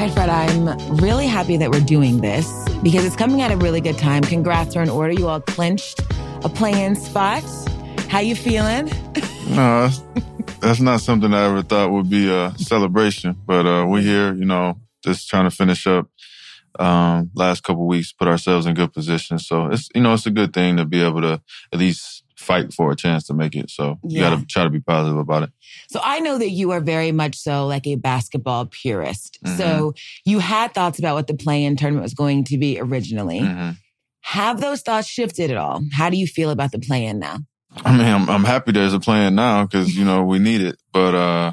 Right, Fred, I'm really happy that we're doing this because it's coming at a really good time. Congrats are in order. You all clinched a play-in spot. How you feeling? No, that's, that's not something I ever thought would be a celebration, but uh, we're here, you know, just trying to finish up um, last couple weeks, put ourselves in good position. So it's you know it's a good thing to be able to at least fight for a chance to make it. So you Yeah. got to try to be positive about it. So I know that you are very much so like a basketball purist. Mhm. So you had thoughts about what the play-in tournament was going to be originally. Mhm. Have those thoughts shifted at all? How do you feel about the play-in now? I mean, I'm, I'm happy there's a plan now because you know we need it. But uh,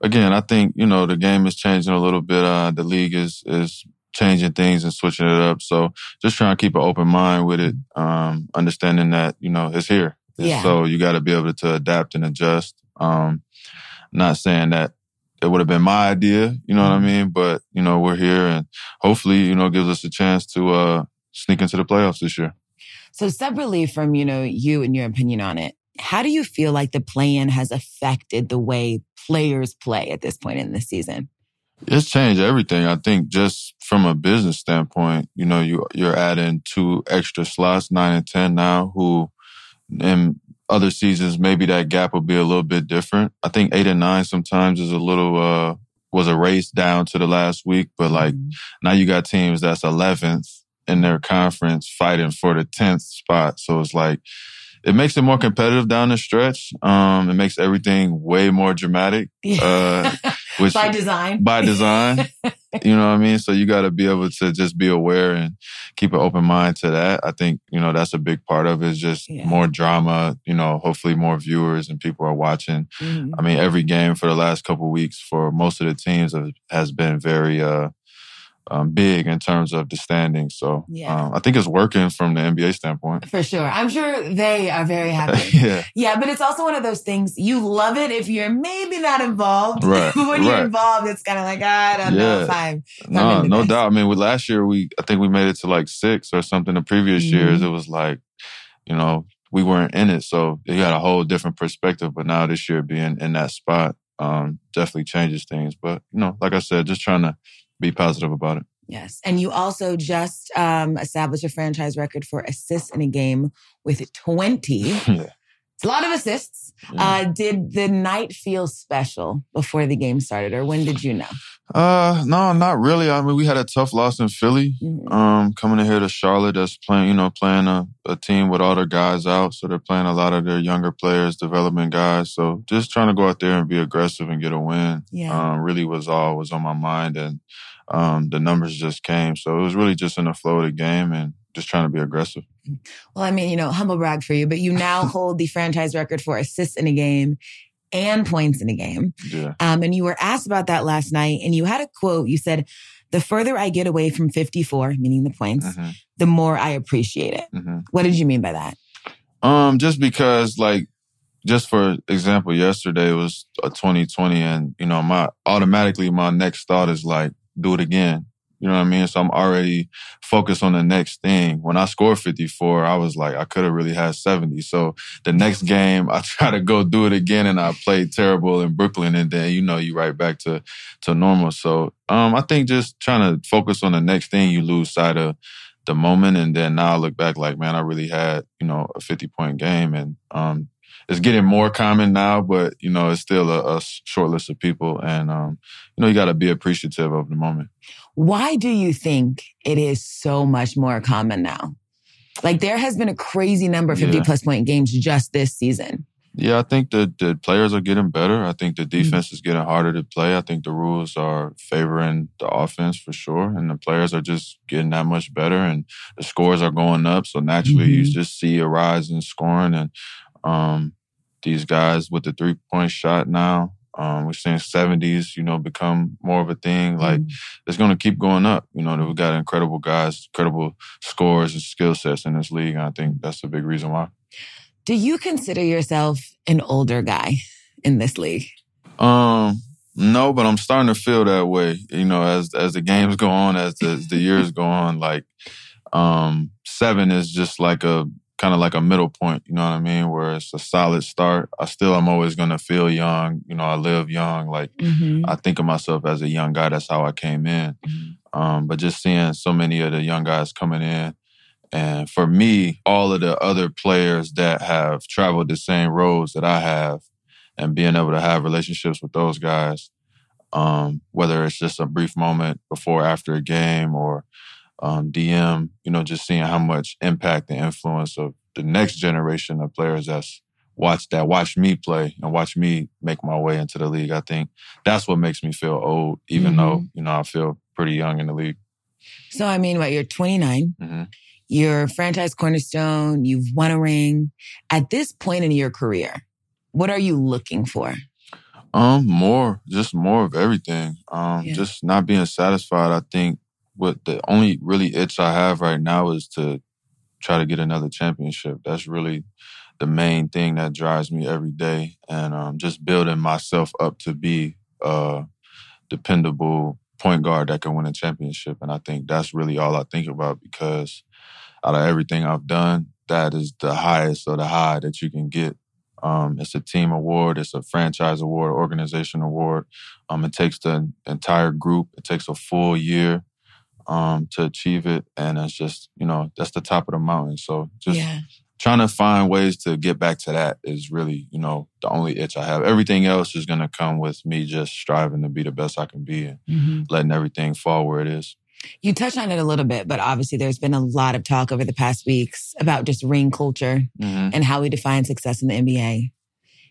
again, I think you know the game is changing a little bit. Uh, the league is is changing things and switching it up. So just trying to keep an open mind with it, um, understanding that you know it's here. Yeah. So you got to be able to adapt and adjust. Um, not saying that it would have been my idea, you know what I mean? But you know we're here, and hopefully you know gives us a chance to uh, sneak into the playoffs this year. So separately from, you know, you and your opinion on it, how do you feel like the play-in has affected the way players play at this point in the season? It's changed everything. I think just from a business standpoint, you know, you you're adding two extra slots, nine and ten now. Who in other seasons maybe that gap will be a little bit different. I think eight and nine sometimes is a little uh was a race down to the last week, but like now you got teams that's eleventh in their conference fighting for the tenth spot. So it's like it makes it more competitive down the stretch. Um, it makes everything way more dramatic. Uh, which by design. by design. you know what I mean? So you got to be able to just be aware and keep an open mind to that. I think, you know, that's a big part of it is just Yeah. more drama, you know, hopefully more viewers and people are watching. Mhm. I mean, every game for the last couple of weeks for most of the teams has been very, uh, um, big in terms of the standings. So Yeah. um, I think it's working from the NBA standpoint. For sure. I'm sure they are very happy. yeah. yeah, but it's also one of those things you love it if you're maybe not involved. Right, but when you're involved, it's kind of like, I don't know Yeah. if I'm. No, no this. doubt. I mean, with last year, we I think we made it to like six or something. The previous Mhm. years, it was like, you know, we weren't in it, so you had a whole different perspective. But now this year, being in that spot, um, definitely changes things. But you know, like I said, just trying to be positive about it. Yes. And you also just um, established a franchise record for assists in a game with 20. It's a lot of assists. Yeah. Uh, did the night feel special before the game started, or when did you know? Uh, no, not really. I mean, we had a tough loss in Philly. Mhm. Um, coming in here to Charlotte, that's playing, you know, playing a, a team with all their guys out. So they're playing a lot of their younger players, development guys. So just trying to go out there and be aggressive and get a win. Yeah. Um, really was all was on my mind and, um, the numbers just came. So it was really just in the flow of the game and just trying to be aggressive. Well, I mean, you know, humble brag for you, but you now hold the franchise record for assists in a game and points in a game. Yeah. Um, and you were asked about that last night, and you had a quote. You said, "The further I get away from 54, meaning the points, hmm the more I appreciate it." hmm What did you mean by that? Um, just because like, just for example, yesterday was a 2020 and, you know, my automatically my next thought is like, do it again. You know what I mean? So I'm already focused on the next thing. When I scored 54, I was like, I could have really had 70. So the next game, I try to go do it again and I played terrible in Brooklyn and then, you know, you right back to, to normal. So, um, I think just trying to focus on the next thing, you lose sight of the moment. And then now I look back like, man, I really had, you know, a 50 point game and, um, it's getting more common now, but you know, it's still a, a short list of people. And, um, you know, you got to be appreciative of the moment. Why do you think it is so much more common now? Like there has been a crazy number of 50 Yeah. plus point games just this season. Yeah, I think the, the players are getting better. I think the defense is getting harder to play. I think the rules are favoring the offense for sure. And the players are just getting that much better and the scores are going up. So naturally you Mhm. just see a rise in scoring and um these guys with the three point shot now. Um, we're seeing 70s, you know, become more of a thing. Like Mm. it's going to keep going up. You know, we've got incredible guys, incredible scores and skill sets in this league. And I think that's a big reason why. Do you consider yourself an older guy in this league? Um, no, but I'm starting to feel that way. You know, as as the games go on, as the, as the years go on, like um, seven is just like a kind of like a middle point, you know what I mean? Where it's a solid start. I still I'm always gonna feel young. You know, I live young. Like Mhm. I think of myself as a young guy. That's how I came in. Mhm. Um, but just seeing so many of the young guys coming in, and for me, all of the other players that have traveled the same roads that I have, and being able to have relationships with those guys, um, whether it's just a brief moment before, or after a game, or um, DM, you know, just seeing how much impact and influence of the next generation of players that's watched that watch me play and watch me make my way into the league. I think that's what makes me feel old, even though you know I feel pretty young in the league. So, I mean, what, you're 29, hmm you're franchise cornerstone, you've won a ring. At this point in your career, what are you looking for? Um, more, just more of everything. Um, Yeah. just not being satisfied. I think what the only really itch I have right now is to try to get another championship. That's really the main thing that drives me every day, and um, just building myself up to be a dependable point guard that can win a championship. And I think that's really all I think about because out of everything I've done, that is the highest of the high that you can get. Um, it's a team award, it's a franchise award, organization award. Um, it takes the entire group, it takes a full year um, to achieve it. And it's just, you know, that's the top of the mountain. So just yeah. trying to find ways to get back to that is really, you know, the only itch I have. Everything else is going to come with me just striving to be the best I can be and Mhm. letting everything fall where it is. You touched on it a little bit, but obviously there's been a lot of talk over the past weeks about just ring culture Mhm. and how we define success in the NBA.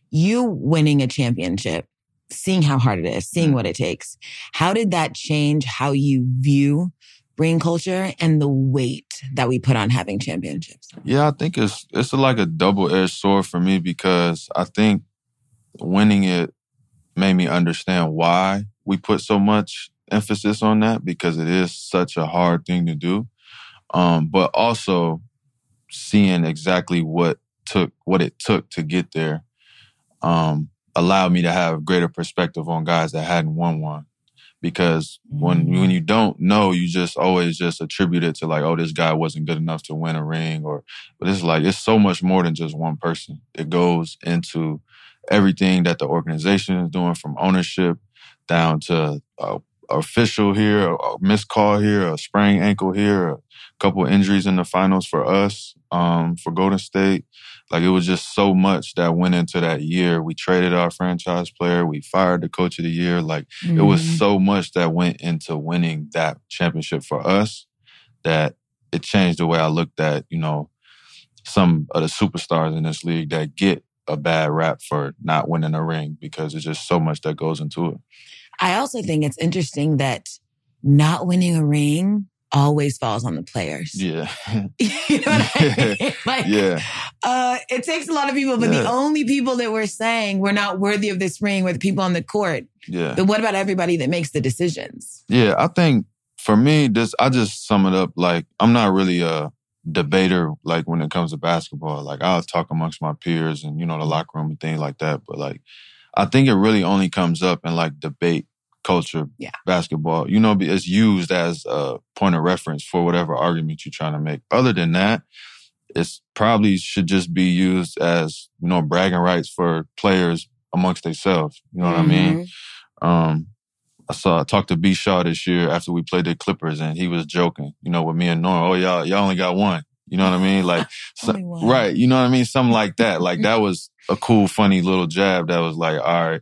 You winning a championship, seeing how hard it is, seeing Mhm. what it takes. How did that change how you view brain culture and the weight that we put on having championships? Yeah, I think it's it's like a double edged sword for me because I think winning it made me understand why we put so much emphasis on that because it is such a hard thing to do. Um, but also seeing exactly what took what it took to get there um, allowed me to have greater perspective on guys that hadn't won one. Because when Mm. when you don't know, you just always just attribute it to like, oh, this guy wasn't good enough to win a ring, or but it's like it's so much more than just one person. It goes into everything that the organization is doing, from ownership down to uh, official here, a missed call here, a sprained ankle here, a couple injuries in the finals for us, um, for Golden State. Like it was just so much that went into that year. We traded our franchise player. We fired the coach of the year. Like it was Mhm. so much that went into winning that championship for us that it changed the way I looked at, you know, some of the superstars in this league that get a bad rap for not winning a ring because it's just so much that goes into it. I also think it's interesting that not winning a ring always falls on the players. Yeah. you know what I mean? Like, yeah. uh, it takes a lot of people, but the only people that we're saying we're not worthy of this ring were the people on the court. Yeah. But what about everybody that makes the decisions? Yeah, I think for me, this I just sum it up like I'm not really a debater like when it comes to basketball. Like I'll talk amongst my peers and you know the locker room and things like that. But like I think it really only comes up in like debate culture Yeah. basketball. You know, it's used as a point of reference for whatever argument you're trying to make. Other than that, it's probably should just be used as, you know, bragging rights for players amongst themselves. You know what I mean? Mhm. Um, I saw I talked to B Shaw this year after we played the Clippers, and he was joking, you know, with me and Norm. Oh, y'all, y'all only got one. You know what I mean? Like, so- right? You know what I mean? Something like that. Like that was a cool, funny little jab. That was like, all right,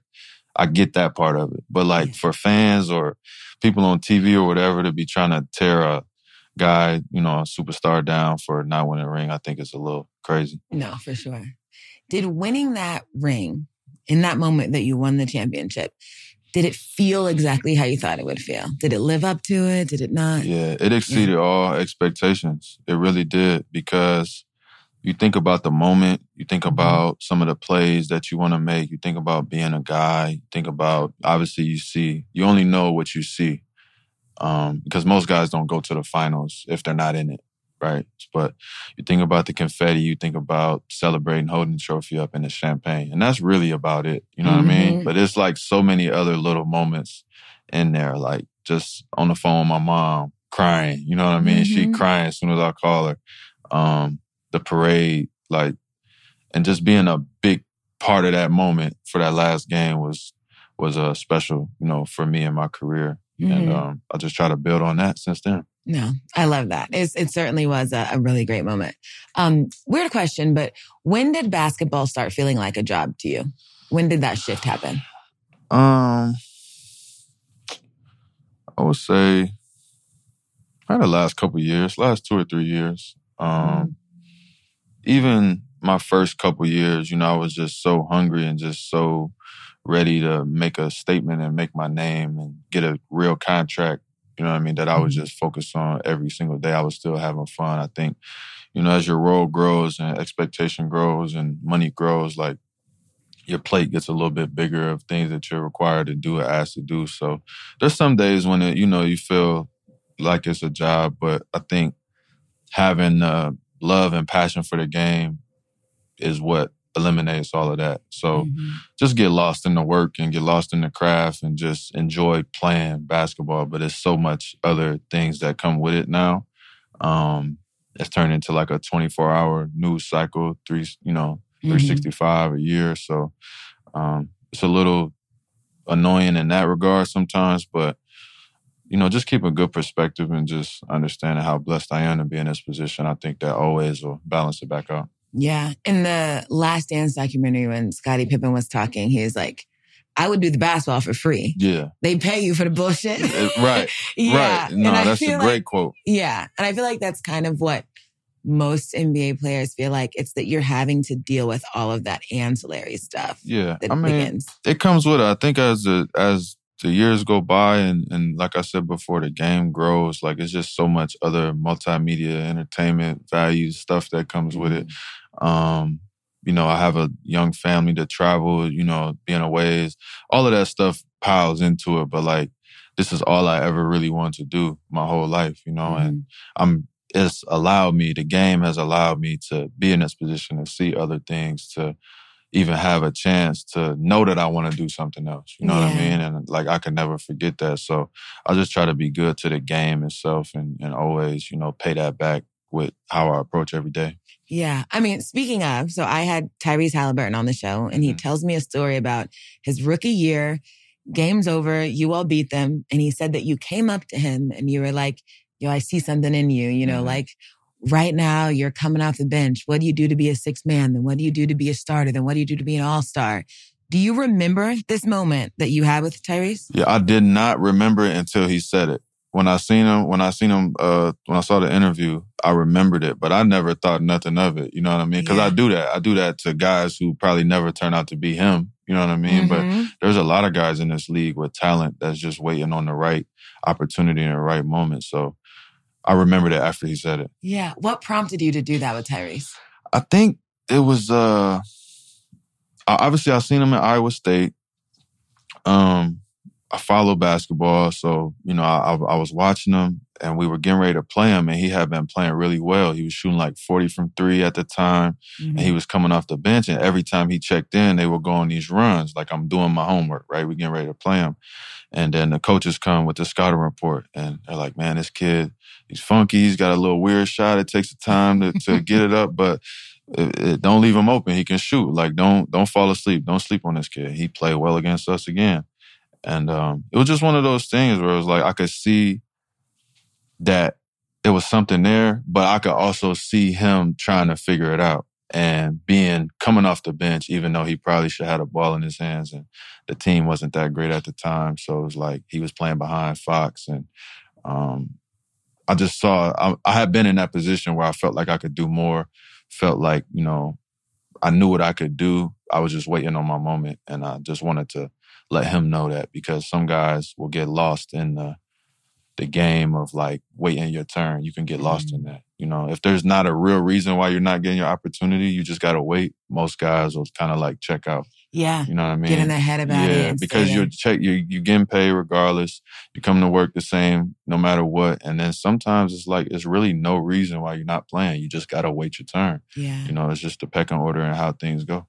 I get that part of it. But like Yeah. for fans or people on TV or whatever to be trying to tear a guy, you know, a superstar down for not winning a ring, I think it's a little crazy. No, for sure. Did winning that ring in that moment that you won the championship, did it feel exactly how you thought it would feel? Did it live up to it? Did it not? Yeah, it exceeded all expectations. It really did because you think about the moment, you think about some of the plays that you want to make, you think about being a guy, you think about obviously you see, you only know what you see. Um, because most guys don't go to the finals if they're not in it, right? But you think about the confetti, you think about celebrating, holding the trophy up in the champagne, and that's really about it. You know what I mean? Mhm. But it's like so many other little moments in there, like just on the phone with my mom crying. You know what I mean? She Mhm. crying as soon as I call her. Um, the parade, like, and just being a big part of that moment for that last game was was a uh, special, you know, for me in my career. Mm-hmm. And um, I just try to build on that since then. No, I love that. It's, it certainly was a, a really great moment. Um, weird question, but when did basketball start feeling like a job to you? When did that shift happen? Um, I would say probably the last couple years, last two or three years. Um, mm-hmm. Even my first couple years, you know, I was just so hungry and just so ready to make a statement and make my name and get a real contract. You know what I mean? That I was mm-hmm. just focused on every single day. I was still having fun. I think, you know, as your role grows and expectation grows and money grows, like your plate gets a little bit bigger of things that you're required to do or asked to do. So there's some days when it, you know, you feel like it's a job, but I think having uh, love and passion for the game is what eliminates all of that. So mm-hmm. just get lost in the work and get lost in the craft and just enjoy playing basketball. But there's so much other things that come with it now. Um, it's turned into like a 24 hour news cycle, three, you know, mm-hmm. 365 a year. So um, it's a little annoying in that regard sometimes, but you know, just keep a good perspective and just understanding how blessed I am to be in this position. I think that always will balance it back out. Yeah. In the Last Dance documentary, when Scottie Pippen was talking, he was like, I would do the basketball for free. Yeah. They pay you for the bullshit. right. yeah. Right. No, that's a great like, quote. Yeah. And I feel like that's kind of what most NBA players feel like. It's that you're having to deal with all of that ancillary stuff. Yeah. I mean, begins. it comes with it. I think as a, as the years go by and, and like I said before, the game grows. Like it's just so much other multimedia entertainment value stuff that comes with it. Mm-hmm. Um, you know, I have a young family to travel, you know, being away, all of that stuff piles into it. But like, this is all I ever really wanted to do my whole life, you know, mm-hmm. and I'm, it's allowed me, the game has allowed me to be in this position to see other things, to even have a chance to know that I want to do something else. You know yeah. what I mean? And like I can never forget that. So I just try to be good to the game itself and, and always, you know, pay that back with how I approach every day. Yeah. I mean, speaking of, so I had Tyrese Haliburton on the show and he mm-hmm. tells me a story about his rookie year. Game's over. You all beat them. And he said that you came up to him and you were like, yo, I see something in you, you know, mm-hmm. like right now you're coming off the bench. What do you do to be a six man? Then what do you do to be a starter? Then what do you do to be an all star? Do you remember this moment that you had with Tyrese? Yeah, I did not remember it until he said it. When I seen him, when I seen him, uh, when I saw the interview, I remembered it, but I never thought nothing of it. You know what I mean? Because yeah. I do that. I do that to guys who probably never turn out to be him. You know what I mean? Mm-hmm. But there's a lot of guys in this league with talent that's just waiting on the right opportunity in the right moment. So I remembered it after he said it. Yeah. What prompted you to do that with Tyrese? I think it was uh obviously I seen him at Iowa State. Um I follow basketball, so you know I, I, was watching him, and we were getting ready to play him, and he had been playing really well. He was shooting like forty from three at the time, mm-hmm. and he mm-hmm. was coming off the bench. And every time he checked in, they were going these runs. Like I'm doing my homework, right? We're getting ready to play him, and then the coaches come with the scouting report, and they're like, "Man, this kid, he's funky. He's got a little weird shot. It takes time to, to get it up, but." It, it, don't leave him open. He can shoot. Like don't don't fall asleep. Don't sleep on this kid. He played well against us again. And um, it was just one of those things where it was like I could see that it was something there, but I could also see him trying to figure it out and being coming off the bench, even though he probably should have had a ball in his hands and the team wasn't that great at the time. So it was like he was playing behind Fox. And um, I just saw, I, I had been in that position where I felt like I could do more, felt like, you know, I knew what I could do. I was just waiting on my moment and I just wanted to let him know that because some guys will get lost in the the game of like waiting your turn. You can get lost mm-hmm. in that. You know, if there's not a real reason why you're not getting your opportunity, you just gotta wait. Most guys will kind of like check out. Yeah. You know what I mean? Get in their head about yeah, it. Yeah, because you're check you you getting paid regardless. You come to work the same no matter what. And then sometimes it's like it's really no reason why you're not playing. You just gotta wait your turn. Yeah. You know, it's just the pecking order and how things go.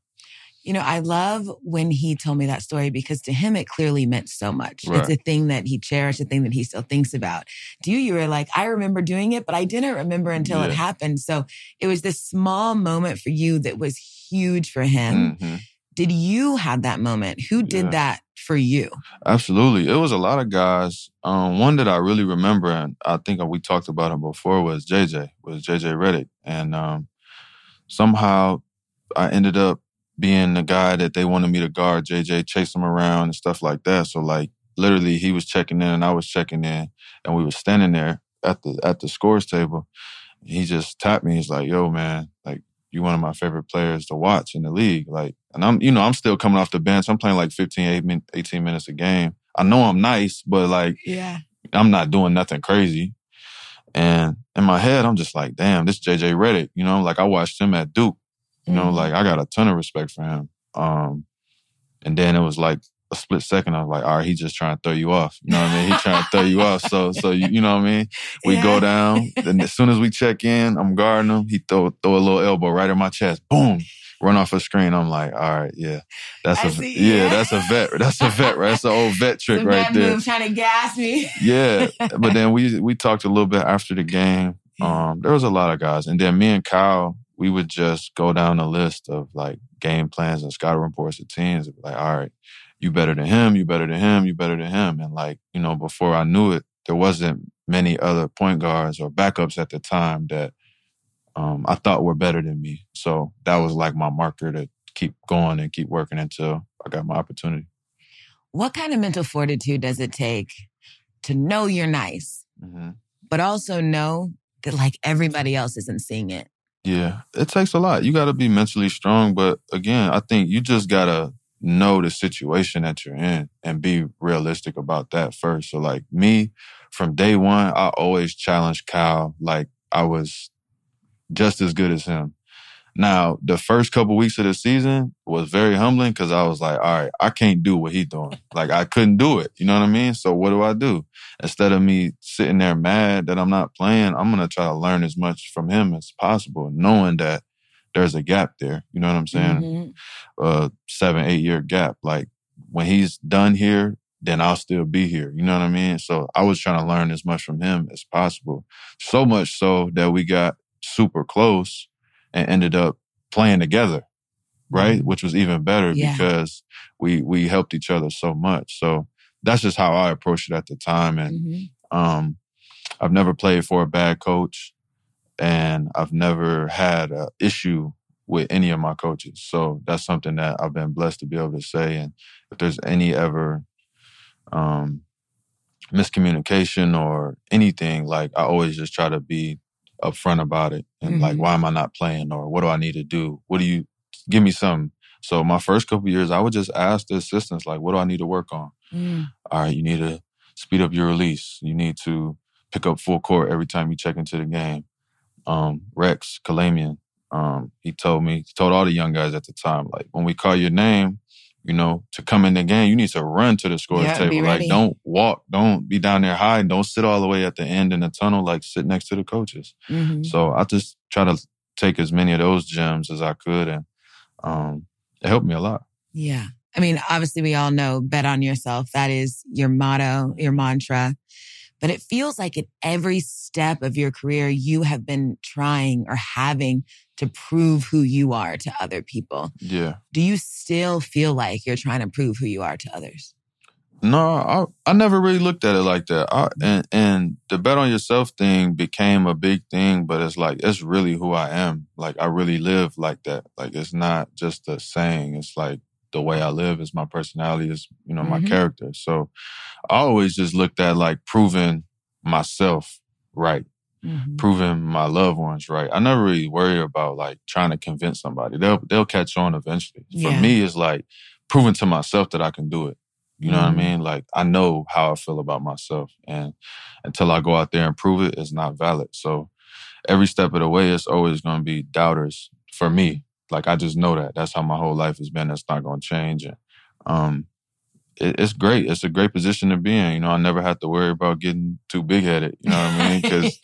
You know, I love when he told me that story because to him it clearly meant so much. Right. It's a thing that he cherished, a thing that he still thinks about. Do you, you were like, I remember doing it, but I didn't remember until it happened. So it was this small moment for you that was huge for him. Mhm. Did you have that moment? Who did Yeah. that for you? Absolutely. It was a lot of guys. Um, one that I really remember, and I think we talked about him before, was JJ, was JJ Redick. And um, somehow I ended up being the guy that they wanted me to guard JJ, chase him around and stuff like that. So like literally he was checking in and I was checking in and we were standing there at the at the scores table. He just tapped me. He's like, yo, man, like you're one of my favorite players to watch in the league. Like, and I'm, you know, I'm still coming off the bench. I'm playing like 15, 18 18 minutes a game. I know I'm nice, but like Yeah. I'm not doing nothing crazy. And in my head, I'm just like, damn, this JJ Redick, you know, like I watched him at Duke. You know, Mhm. like I got a ton of respect for him. Um, and then it was like a split second. I was like, all right, he's just trying to throw you off. You know what I mean? He's trying to throw you off. So, so you, you know what I mean? We Yeah. go down. Then as soon as we check in, I'm guarding him. He throw throw a little elbow right in my chest. Boom. Run off a screen. I'm like, all right, yeah, that's I a see, yeah, yeah. that's a vet. That's a vet, right? That's an old vet trick right there. move trying to gas me. Yeah, but then we we talked a little bit after the game. Um, there was a lot of guys, and then me and Kyle, we would just go down the list of like game plans and scouting reports of teams. Like, all right, you better than him, you better than him, you better than him, and like you know, before I knew it, there wasn't many other point guards or backups at the time that um, I thought were better than me. So that was like my marker to keep going and keep working until I got my opportunity. What kind of mental fortitude does it take to know you're nice, Mm-hmm. but also know that like everybody else isn't seeing it? Yeah, it takes a lot. You got to be mentally strong, but again, I think you just got to know the situation that you're in and be realistic about that first. So like me, from day one, I always challenged Kyle like I was just as good as him. Now, the first couple weeks of the season was very humbling because I was like, all right, I can't do what he's doing. Like I couldn't do it. You know what I mean? So what do I do? Instead of me sitting there mad that I'm not playing, I'm gonna try to learn as much from him as possible, knowing that there's a gap there. You know what I'm saying? Mhm. A seven, eight year gap. Like when he's done here, then I'll still be here. You know what I mean? So I was trying to learn as much from him as possible. So much so that we got super close and ended up playing together, right? Which was even better Yeah. because we we helped each other so much. So that's just how I approached it at the time. And Mhm. um, I've never played for a bad coach, and I've never had an issue with any of my coaches. So that's something that I've been blessed to be able to say. And if there's any ever um, miscommunication or anything, like I always just try to be upfront about it and like, Mhm. why am I not playing or what do I need to do? What do you give me some? So my first couple years, I would just ask the assistants like, what do I need to work on? Mm. all right, you need to speed up your release. You need to pick up full court every time you check into the game. Um, Rex Kalamian, um, he told me, he told all the young guys at the time, like when we call your name, you know, to come in the game, you need to run to the scores Yeah, table. Like don't walk, don't be down there hiding, don't sit all the way at the end in the tunnel, like sit next to the coaches. Mhm. So I just try to take as many of those gems as I could and um, it helped me a lot. Yeah. I mean, obviously, we all know bet on yourself. That is your motto, your mantra. But it feels like at every step of your career, you have been trying or having to prove who you are to other people. Yeah. Do you still feel like you're trying to prove who you are to others? No, I I never really looked at it like that. I, and and the bet on yourself thing became a big thing, but it's like it's really who I am. Like I really live like that. Like it's not just a saying. It's like the way I live is my personality, is you know my Mhm. character. So I always just looked at like proving myself right, Mhm. proving my loved ones right. I never really worry about like trying to convince somebody. They'll they'll catch on eventually. Yeah. For me, it's like proving to myself that I can do it. You know Mhm. what I mean? Like I know how I feel about myself, and until I go out there and prove it, it's not valid. So every step of the way, it's always going to be doubters for me. Like I just know that. That's how my whole life has been. That's not going to change. And um, it, it's great. It's a great position to be in. You know, I never have to worry about getting too big headed. You know what I mean? Because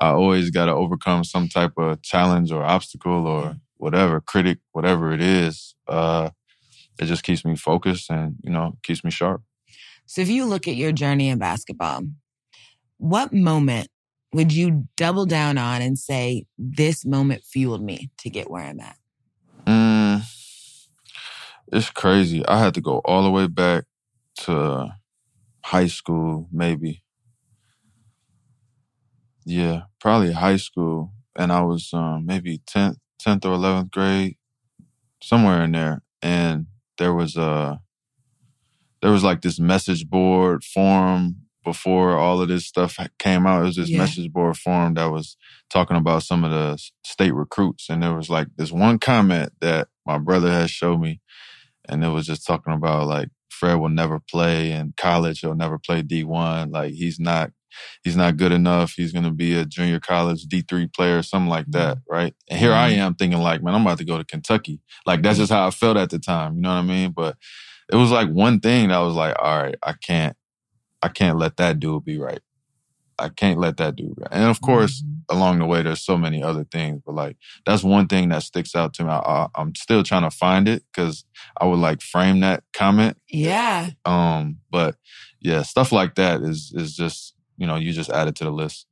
I always got to overcome some type of challenge or obstacle or whatever critic, whatever it is. Uh, it just keeps me focused and, you know, keeps me sharp. So if you look at your journey in basketball, what moment would you double down on and say, this moment fueled me to get where I'm at? Mm, it's crazy. I had to go all the way back to high school, maybe. Yeah, probably high school. And I was um, maybe 10th, 10th or 11th grade, somewhere in there. And there was a, there was like this message board forum before all of this stuff came out. It was this yeah. message board forum that was talking about some of the state recruits. And there was like this one comment that my brother had showed me. And it was just talking about like Fred will never play in college. He'll never play D1. Like he's not he's not good enough. He's going to be a junior college D3 player, something like that, mm-hmm. right? And here I mm-hmm. am thinking like, man, I'm about to go to Kentucky. Like that's just how I felt at the time, you know what I mean? But it was like one thing that was like, all right, I can't, I can't let that dude be right. I can't let that do. And of course, mm-hmm. along the way, there's so many other things, but like that's one thing that sticks out to me. I, am still trying to find it because I would like frame that comment. Yeah. Um, but yeah, stuff like that is is just you know you just add it to the list.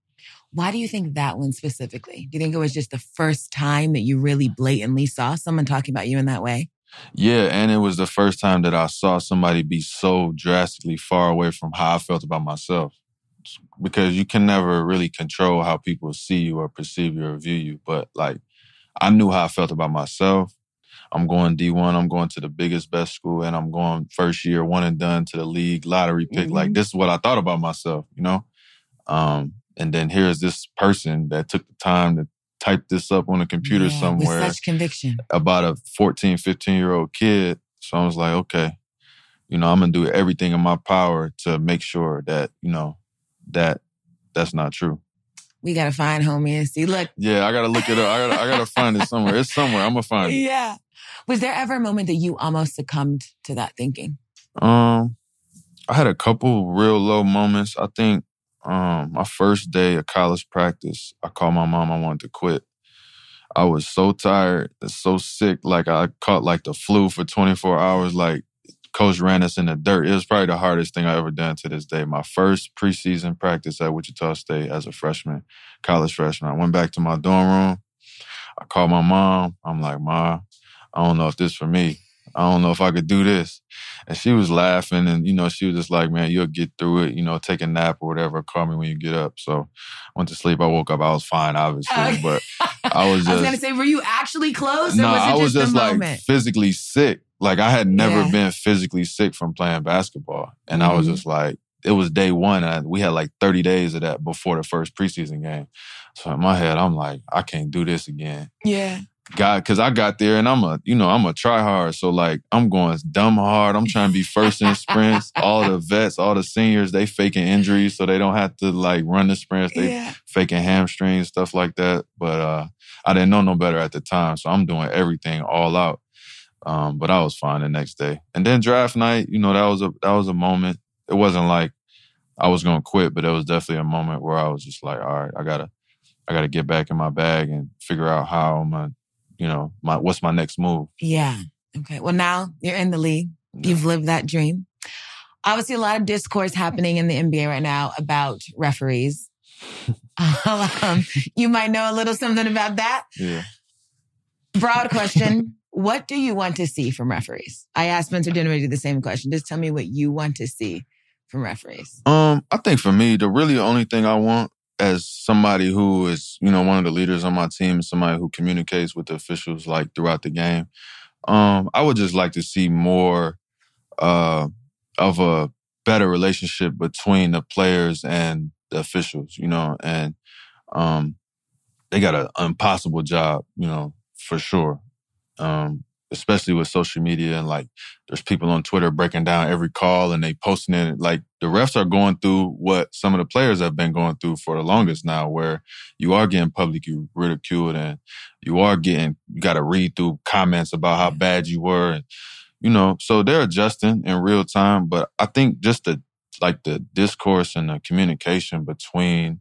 Why do you think that one specifically? Do you think it was just the first time that you really blatantly saw someone talking about you in that way? Yeah, and it was the first time that I saw somebody be so drastically far away from how I felt about myself because you can never really control how people see you or perceive you or view you. But like, I knew how I felt about myself. I'm going D1. I'm going to the biggest, best school, and I'm going first year, one and done to the league lottery pick. Mm-hmm. Like, this is what I thought about myself, you know? Um, and then here's this person that took the time to type this up on a computer yeah, somewhere. With such conviction. About a 14, 15 year old kid. So I was like, okay, you know, I'm going to do everything in my power to make sure that, you know, that that's not true. We gotta find homie and see. Look. Yeah, I gotta look it up. I gotta I gotta find it somewhere. It's somewhere. I'm gonna find it. Yeah. Was there ever a moment that you almost succumbed to that thinking? Um, I had a couple real low moments. I think um my first day of college practice, I called my mom. I wanted to quit. I was so tired, so sick. Like I caught like the flu for 24 hours. Like coach ran us in the dirt. It was probably the hardest thing I ever done to this day. My first preseason practice at Wichita State as a freshman, college freshman. I went back to my dorm room. I called my mom. I'm like, Ma, I don't know if this for me. I don't know if I could do this. And she was laughing and, you know, she was just like, man, you'll get through it, you know, take a nap or whatever. Call me when you get up. So I went to sleep. I woke up. I was fine, obviously, but I was just. I was going to say, were you actually close? No, was I was just like moment? physically sick. Like I had never yeah. been physically sick from playing basketball. And mm-hmm. I was mm-hmm. just like, it was day one. And we had like 30 days of that before the first preseason game. So in my head, I'm like, I can't do this again. Yeah. God, cause I got there and I'm a, you know, I'm a try hard. So like I'm going dumb hard. I'm trying to be first in sprints. all the vets, all the seniors, they faking injuries so they don't have to like run the sprints. They yeah. faking hamstrings, stuff like that. But uh I didn't know no better at the time. So I'm doing everything all out. Um, but I was fine the next day. And then draft night, you know, that was a that was a moment. It wasn't like I was gonna quit, but it was definitely a moment where I was just like, all right, I gotta I gotta get back in my bag and figure out how gonna, you know, my what's my next move. Yeah. Okay. Well now you're in the league. Yeah. You've lived that dream. Obviously a lot of discourse happening in the NBA right now about referees. um, you might know a little something about that. Yeah. Broad question. What do you want to see from referees? I asked Spencer Dinwiddie the same question. Just tell me what you want to see from referees. Um, I think for me, the really only thing I want as somebody who is, you know, one of the leaders on my team, somebody who communicates with the officials like throughout the game, um, I would just like to see more uh, of a better relationship between the players and the officials, you know, and um, they got an impossible job, you know, for sure um, especially with social media and like there's people on Twitter breaking down every call and they posting it. Like the refs are going through what some of the players have been going through for the longest now, where you are getting publicly ridiculed and you are getting, you got to read through comments about how bad you were. And, you know, so they're adjusting in real time. But I think just the, like the discourse and the communication between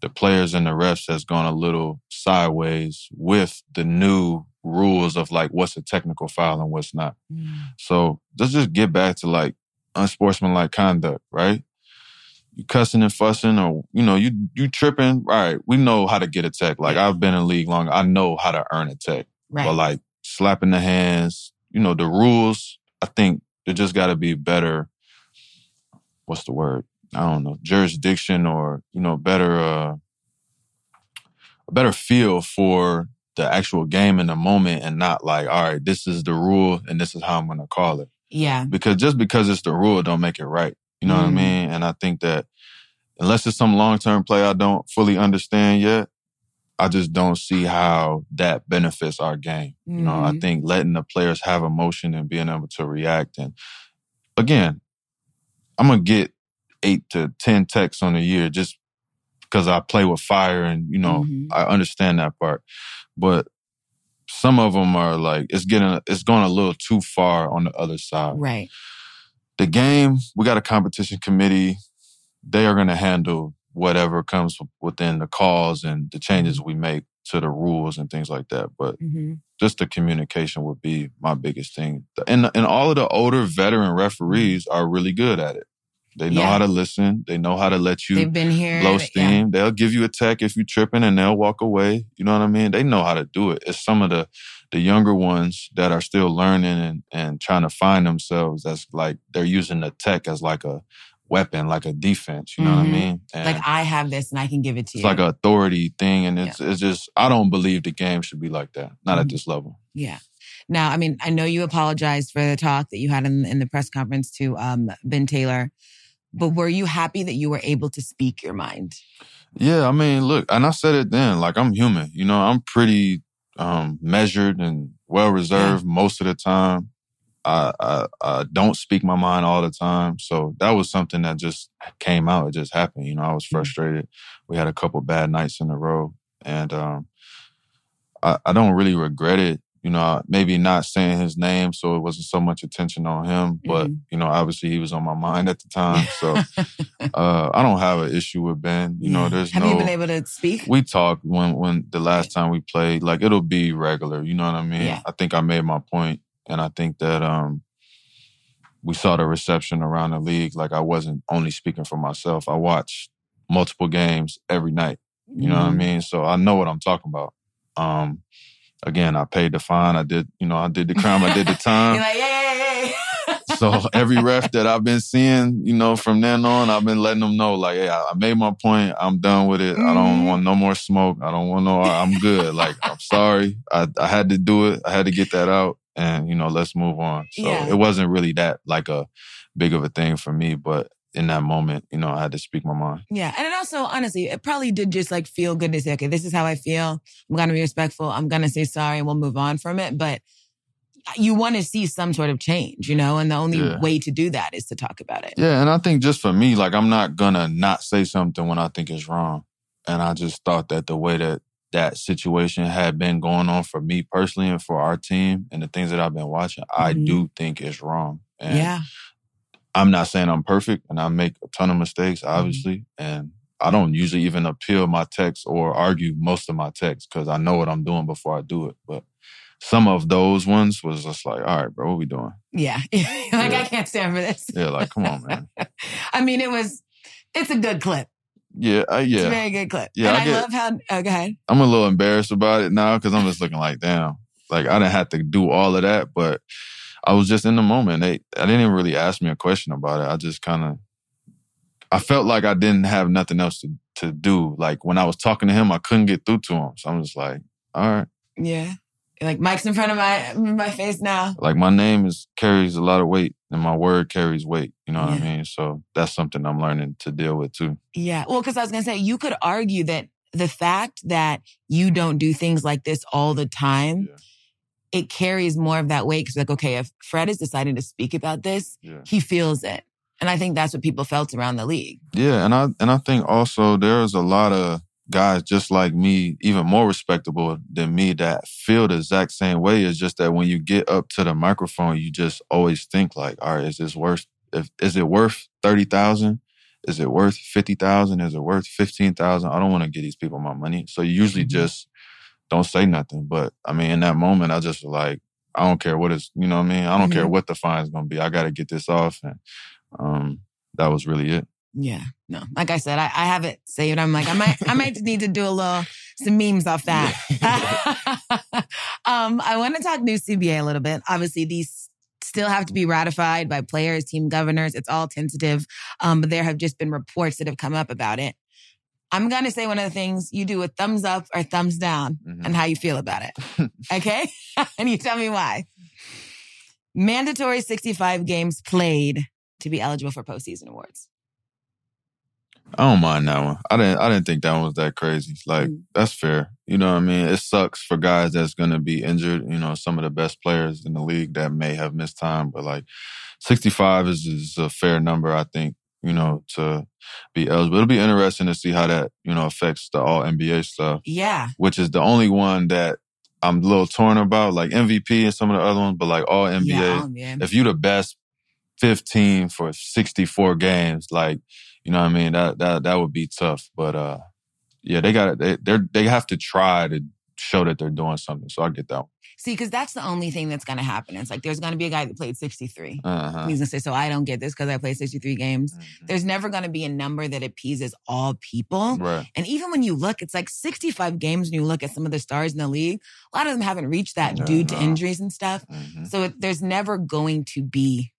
the players and the refs has gone a little sideways with the new rules of like what's a technical foul and what's not. Mm. So let's just get back to like unsportsmanlike conduct, right? You cussing and fussing, or you know, you you tripping. All right, we know how to get a tech. Like I've been in league long, I know how to earn a tech. Right. But like slapping the hands, you know, the rules. I think there just got to be better. What's the word? I don't know, jurisdiction or you know, better uh, a better feel for the actual game in the moment, and not like, all right, this is the rule and this is how I'm going to call it yeah. because just because it's the rule don't make it right. You know what I Mhm. mean? And I think that unless it's some long term play I don't fully understand yet, I just don't see how that benefits our game. You know, I Mhm. think letting the players have emotion and being able to react and again, I'm gonna get eight to ten texts on a year just because I play with fire and you know Mhm. I understand that part, but some of them are like it's getting it's going a little too far on the other side Right. the game, we got a competition committee. They are going to handle whatever comes within the calls and the changes we make to the rules and things like that. But hmm just the communication would be my biggest thing. And and all of the older veteran referees are really good at it. They know Yeah. how to listen. They know how to let you They've been here. blow yeah. steam. They'll give you a tech if you're tripping and they'll walk away. You know what I mean? They know how to do it. It's some of the the younger ones that are still learning and, and trying to find themselves that's like they're using the tech as like a weapon, like a defense. You know what I Mhm. mean? And Like I have this and I can give it to it's you. It's like an authority thing and it's it's just I don't believe the game should be like that. Not at Mhm. this level. Yeah. Now, I mean, I know you apologized for the talk that you had in, in the press conference to um, Ben Taylor, but were you happy that you were able to speak your mind? Yeah, I mean, look, and I said it then, like I'm human. You know, I'm pretty um measured and well reserved most of the time. I, I I don't speak my mind all the time. So that was something that just came out. It just happened. You know, I was Mm-hmm. frustrated. We had a couple bad nights in a row. And um I, I don't really regret it. You know, maybe not saying his name so it wasn't so much attention on him. But, Mhm. you know, obviously he was on my mind at the time. So uh I don't have an issue with Ben. You know, there's Have no you been able to speak? we talked when when the last time we played. Like it'll be regular. You know what I mean? Yeah. I think I made my point, and I think that um we saw the reception around the league. Like I wasn't only speaking for myself. I watched multiple games every night. You know what I Mhm. mean? So I know what I'm talking about. Um again, I paid the fine. I did, you know, I did the crime. I did the time. Like. So every ref that I've been seeing, you know, from then on, I've been letting them know, like, hey, I made my point. I'm done with it. I don't Mhm. want no more smoke. I don't want no. I'm good. Like, I'm sorry. I I had to do it. I had to get that out, and you know, let's move on. So Yeah. it wasn't really that like a big of a thing for me, but in that moment, you know, I had to speak my mind. Yeah. And it also, honestly, it probably did just like feel good to say, okay, this is how I feel. I'm going to be respectful. I'm going to say sorry and we'll move on from it. But you want to see some sort of change, you know, and the only Yeah. way to do that is to talk about it. Yeah, and I think just for me, like I'm not gonna not say something when I think it's wrong. And I just thought that the way that that situation had been going on for me personally and for our team and the things that I've been watching, I Mhm. do think it's wrong. And yeah. I'm not saying I'm perfect and I make a ton of mistakes, Mm-hmm. obviously. And I don't usually even appeal my text or argue most of my texts because I know what I'm doing before I do it. But some of those ones was just like, all right, bro, what we doing? Yeah. like, Yeah. I can't stand for this. Yeah, like, come on, man. I mean, it was, it's a good clip. Yeah, I, It's a yeah. very good clip. Yeah, and I I, get- love how, oh, go ahead. I'm a little embarrassed about it now because I'm just looking like, damn, like I didn't have to do all of that, but I was just in the moment. They, I didn't even really ask me a question about it. I just kind of, I felt like I didn't have nothing else to, to do. Like when I was talking to him, I couldn't get through to him. So I'm just like, all right. Yeah. Like mics in front of my my face now. Like my name is carries a lot of weight and my word carries weight. You know what I mean? So that's something I'm learning to deal with too. Yeah. Well, because I was gonna say you could argue that the fact that you don't do things like this all the time, Yeah. It carries more of that weight. Because like, okay, if Fred is deciding to speak about this, Yeah. he feels it, and I think that's what people felt around the league. Yeah, and I and I think also there's a lot of guys just like me, even more respectable than me, that feel the exact same way. It's just that when you get up to the microphone, you just always think like, all right, is this worth if is it worth thirty thousand? Is it worth fifty thousand? Is it worth fifteen thousand? I don't want to give these people my money. So you usually Mhm. just don't say nothing. But I mean, in that moment, I just like, I don't care what it's, you know what I mean? I don't care Mhm. what the fine's gonna be. I got to get this off. And um, that was really it. Yeah, no. Like I said, I, I have it saved. I'm like, I might, I might need to do a little some memes off that. um, I want to talk new CBA a little bit. Obviously, these still have to be ratified by players, team governors. It's all tentative, um, but there have just been reports that have come up about it. I'm gonna say one of the things you do a thumbs up or thumbs down Mhm. and how you feel about it. Okay, and you tell me why. Mandatory 65 games played to be eligible for postseason awards. I don't mind that one. I didn't. I didn't think that one was that crazy. Like Mm. that's fair. You know what I mean? It sucks for guys that's gonna be injured. You know, some of the best players in the league that may have missed time, but like sixty five is is a fair number. I think. You know, to be eligible. It'll be interesting to see how that you know affects the All NBA stuff, Yeah. which is the only one that I'm a little torn about. Like MVP and some of the other ones, but like All NBA Yeah, if you're the best 15 for 64 games, like, you know what I mean? That that that would be tough. But uh yeah, they got they they they have to try to show that they're doing something. So I get that one. See, because that's the only thing that's going to happen. It's like there's going to be a guy that played 63. Uh-huh. He's going to say, So I don't get this because I played 63 games. Mhm. There's never going to be a number that appeases all people. Right. And even when you look, it's like 65 games when you look at some of the stars in the league. A lot of them haven't reached that Yeah, due to injuries and stuff. Mhm. So it, there's never going to be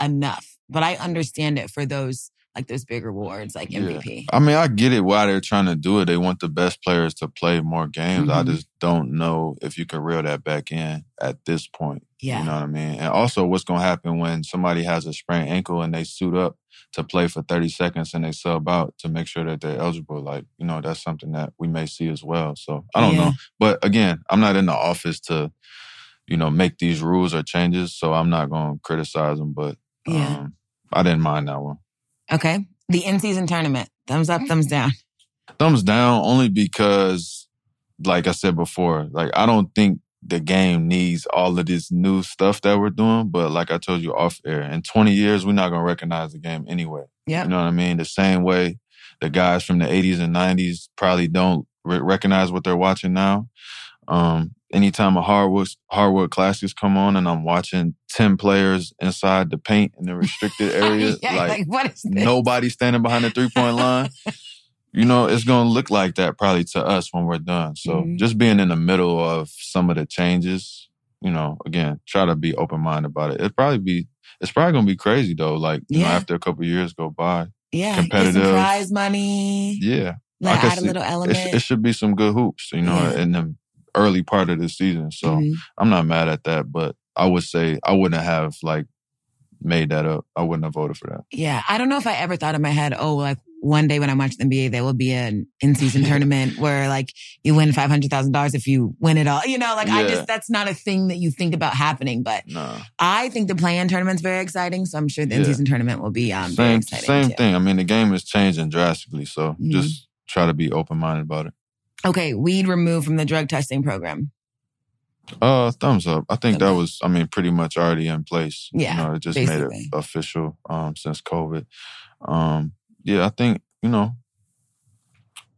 enough. But I understand it for those like those big rewards, like Yeah. MVP. I mean, I get it why they're trying to do it. They want the best players to play more games. I Mhm. just don't know if you can reel that back in at this point. Yeah. You know what I mean? And also, what's going to happen when somebody has a sprained ankle and they suit up to play for 30 seconds and they sub out to make sure that they're eligible? Like, you know, that's something that we may see as well. So I don't Yeah. know. But again, I'm not in the office to, you know, make these rules or changes. So I'm not going to criticize them. But Yeah. um, I didn't mind that one. Okay. The in season tournament. Thumbs up, thumbs down. Thumbs down only because, like I said before, like I don't think the game needs all of this new stuff that we're doing. But like I told you off air, in 20 years, we're not going to recognize the game anyway. Yeah. You know what I mean? The same way the guys from the 80s and 90s probably don't re- recognize what they're watching now. Um, anytime a hardwood hardwood classics come on and I'm watching 10 players inside the paint in the restricted area, yeah, like, like, what is this? nobody standing behind the three point line. You know, it's gonna look like that probably to us when we're done. So Mhm. just being in the middle of some of the changes, you know, again, try to be open minded about it. It probably be it's probably gonna be crazy though. Like you know, after a couple years go by, Yeah. Competitive. prize money. yeah, Like add a little it, element. sh- it should be some good hoops. You know, Yeah. in the early part of the season. So Mhm. I'm not mad at that, but I would say I wouldn't have like made that up. I wouldn't have voted for that. Yeah. I don't know if I ever thought in my head, oh, like one day when I watch the NBA, there will be an in season tournament where like you win $500,000 if you win it all. You know, like I just, that's not a thing that you think about happening. But. I think the play in tournament's very exciting. So I'm sure the in Yeah. season tournament will be um, very same exciting. same too. thing. I mean, the game is changing drastically, so Mhm. just try to be open minded about it. Okay. Weed removed from the drug testing program. Uh, thumbs up. I think Thumbs that up. was, I mean, pretty much already in place. Yeah, you know, it just made it official um since COVID. Um, yeah, I think you know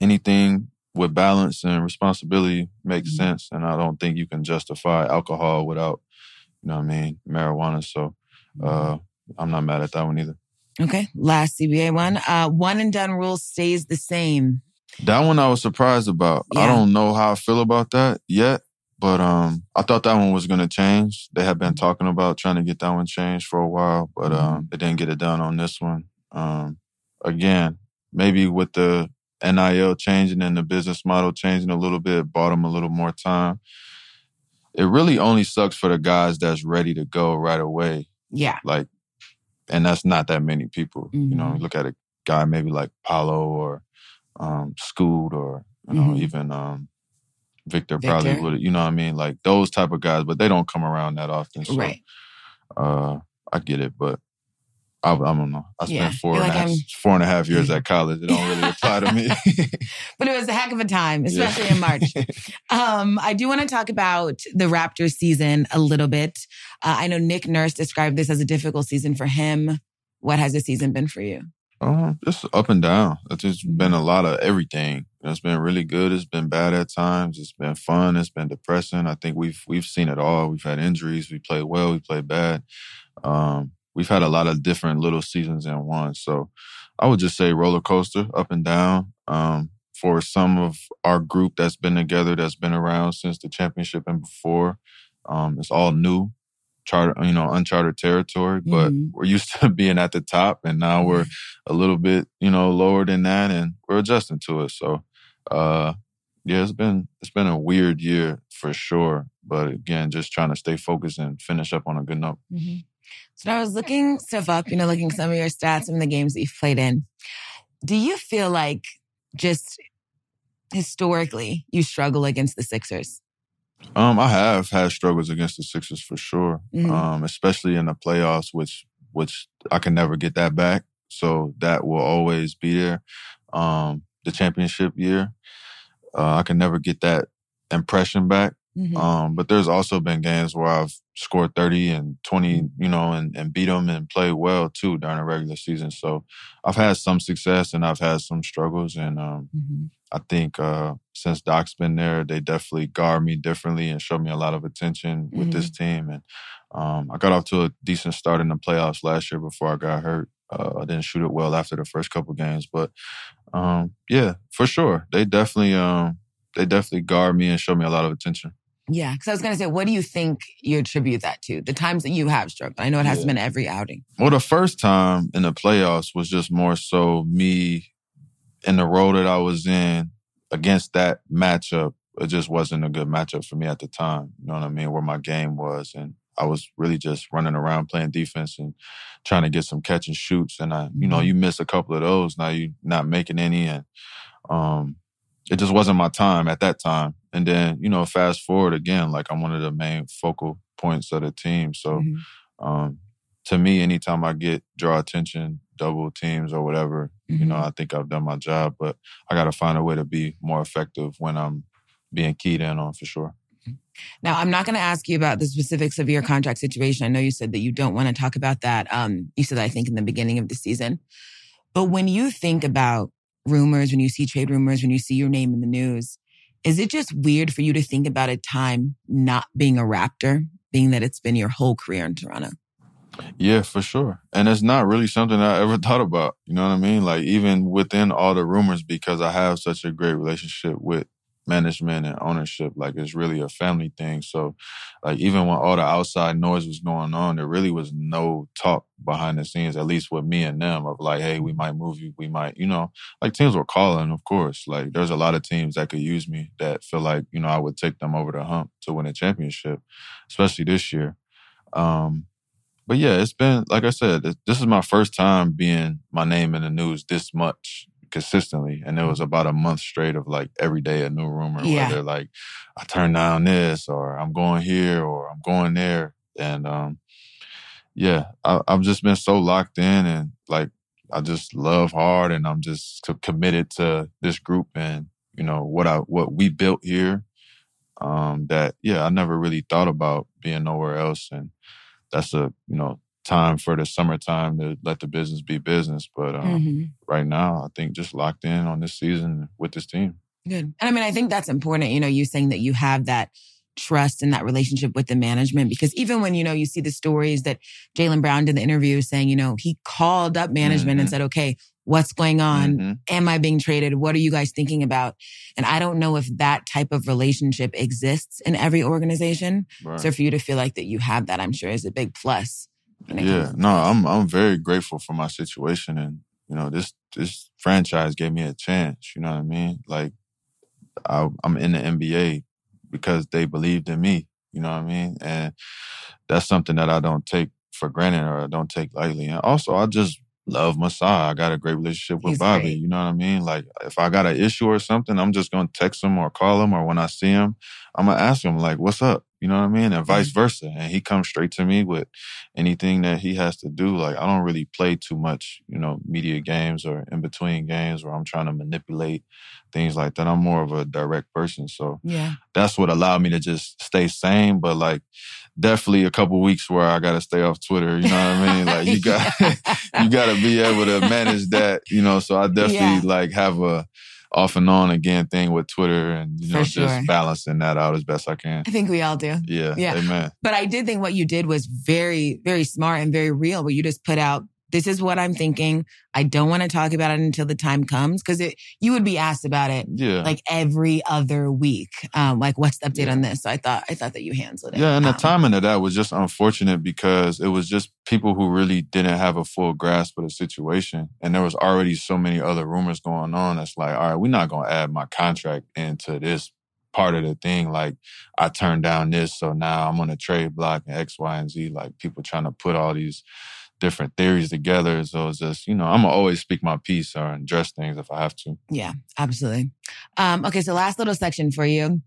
anything with balance and responsibility makes Mhm. sense, and I don't think you can justify alcohol without, you know, what I mean, marijuana. So, uh, I'm not mad at that one either. Okay. Last CBA one. Uh, one and done rule stays the same. That one I was surprised about. I don't know how I feel about that yet, but um, I thought that one was gonna change. They had been talking about trying to get that one changed for a while, but um, they didn't get it done on this one. Um, again, maybe with the NIL changing and the business model changing a little bit, bought them a little more time. It really only sucks for the guys that's ready to go right away Yeah. like, and that's not that many people. You know, you look at a guy maybe like Paolo or um, Scoot or you know Mhm. even um, Victor, probably would. You know what I mean? Like those type of guys, but they don't come around that often. So, Right. Uh, I get it, but. I, I don't know. I spent Yeah. four and like, half, four and a half years at college. It don't really apply to me. But it was a heck of a time, Yeah. especially in March. Um, I do want to talk about the Raptors season a little bit. Uh, I know Nick Nurse described this as a difficult season for him. What has the season been for you? Um, just up and down. It's just been a lot of everything. It's been really good. It's been bad at times. It's been fun. It's been depressing. I think we've we've seen it all. We've had injuries. We played well. We played bad. Um, we've had a lot of different little seasons in one. So I would just say roller coaster, up and down. Um, for some of our group that's been together, that's been around since the championship and before, um, it's all new charter, you know, uncharted territory, but mm-hmm. we're used to being at the top and now we're a little bit, you know, lower than that and we're adjusting to it. So, uh, yeah, it's been, it's been a weird year for sure. But again, just trying to stay focused and finish up on a good note. Mm-hmm. So I was looking stuff up, you know, looking some of your stats, some of the games that you've played in. Do you feel like just historically you struggle against the Sixers? Um, I have had struggles against the Sixers for sure. Mm-hmm. Um, especially in the playoffs, which which I can never get that back. So that will always be there. Um, the championship year, uh, I can never get that impression back. Mm-hmm. Um, but there's also been games where I've scored 30 and 20, you know, and, and beat them and played well too during the regular season. So I've had some success and I've had some struggles. And um, mm-hmm. I think uh, since Doc's been there, they definitely guard me differently and show me a lot of attention with mm-hmm. this team. And um, I got off to a decent start in the playoffs last year before I got hurt. Uh, I didn't shoot it well after the first couple games, but um, yeah, for sure, they definitely um, they definitely guard me and show me a lot of attention. Yeah, because I was going to say, what do you think you attribute that to? The times that you have struggled. I know it hasn't yeah. been every outing. Well, the first time in the playoffs was just more so me in the role that I was in against that matchup. It just wasn't a good matchup for me at the time. You know what I mean? Where my game was, and I was really just running around playing defense and trying to get some catch and shoots. And I, you know, mm-hmm. you miss a couple of those, now you're not making any, and um, it just wasn't my time at that time. And then, you know, fast forward again, like I'm one of the main focal points of the team. So mm-hmm. um, to me, anytime I get draw attention, double teams or whatever, mm-hmm. you know, mm-hmm. I think I've done my job. But I gotta find a way to be more effective when I'm being keyed in on for sure. Mm-hmm. Now, I'm not going to ask you about the specifics of your contract situation. I know you said that you don't want to talk about that. Um, you said, I think, in the beginning of the season. But when you think about rumors, when you see trade rumors, when you see your name in the news, is it just weird for you to think about a time not being a Raptor, being that it's been your whole career in Toronto? Yeah, for sure. And it's not really something I ever thought about. You know what I mean? Like even within all the rumors, because I have such a great relationship with management and ownership. Like it's really a family thing. So like even when all the outside noise was going on, there really was no talk behind the scenes, at least with me and them of like, hey, we might move you, we might, you know, like teams were calling, of course. Like there's a lot of teams that could use me that feel like, you know, I would take them over the hump to win a championship, especially this year. Um, but yeah, it's been like I said, this is my first time being my name in the news this much consistently. And it was about a month straight of like every day a new rumor, yeah. whether like I turned down this or I'm going here or I'm going there. And um, yeah, I, have just been so locked in and like I just love hard and I'm just committed to this group and you know what I what we built here. Um, that yeah, I never really thought about being nowhere else, and that's a you know time for the summertime to let the business be business. But um, mm-hmm. right now, I think just locked in on this season with this team. Good. And I mean, I think that's important. You know, you saying that you have that trust and that relationship with the management because even when you know you see the stories that Jaylen Brown did the interview saying you know he called up management mm-hmm. and said okay what's going on mm-hmm. am I being traded what are you guys thinking about and I don't know if that type of relationship exists in every organization right. so for you to feel like that you have that I'm sure is a big plus yeah, no, I'm I'm very grateful for my situation, and you know this this franchise gave me a chance. You know what I mean? Like I, I'm in the NBA because they believed in me. You know what I mean? And that's something that I don't take for granted or I don't take lightly. And also, I just love Masai. I got a great relationship with He's Bobby. Great. You know what I mean? Like if I got an issue or something, I'm just gonna text him or call him or when I see him, I'm gonna ask him like, "What's up?" You know what I mean? And vice versa. And he comes straight to me with anything that he has to do. Like I don't really play too much, you know, media games or in between games where I'm trying to manipulate things like that. I'm more of a direct person. So yeah, that's what allowed me to just stay sane. But like definitely a couple weeks where I gotta stay off Twitter. You know what I mean? Like you got you gotta be able to manage that, you know. So I definitely yeah. like have a off and on again thing with Twitter and you know sure. just balancing that out as best I can. I think we all do. Yeah. Yeah. Amen. But I did think what you did was very, very smart and very real, where you just put out this is what I'm thinking. I don't want to talk about it until the time comes because it you would be asked about it yeah. like every other week. Um, like what's the update yeah. on this? So I thought I thought that you handled it. Yeah, and um, the timing of that was just unfortunate because it was just people who really didn't have a full grasp of the situation. And there was already so many other rumors going on. That's like, all right, we're not gonna add my contract into this part of the thing. Like I turned down this, so now I'm on a trade block and X, Y, and Z. Like people trying to put all these different theories together. So it's just, you know, I'm gonna always speak my piece or address things if I have to. Yeah, absolutely. Um, okay, so last little section for you.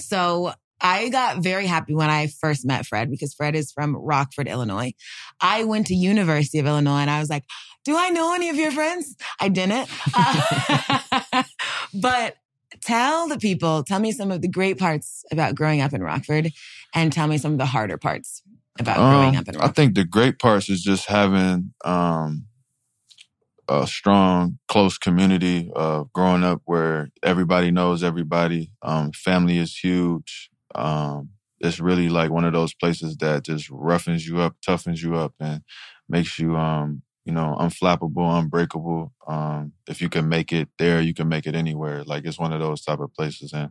So I got very happy when I first met Fred because Fred is from Rockford, Illinois. I went to University of Illinois and I was like, do I know any of your friends? I didn't. Uh, but tell the people, tell me some of the great parts about growing up in Rockford and tell me some of the harder parts about um, growing up in Rockford? I think the great parts is just having um, a strong, close community of growing up where everybody knows everybody. Um, family is huge. Um, it's really like one of those places that just roughens you up, toughens you up, and makes you, um, you know, unflappable, unbreakable. Um, if you can make it there, you can make it anywhere. Like it's one of those type of places, and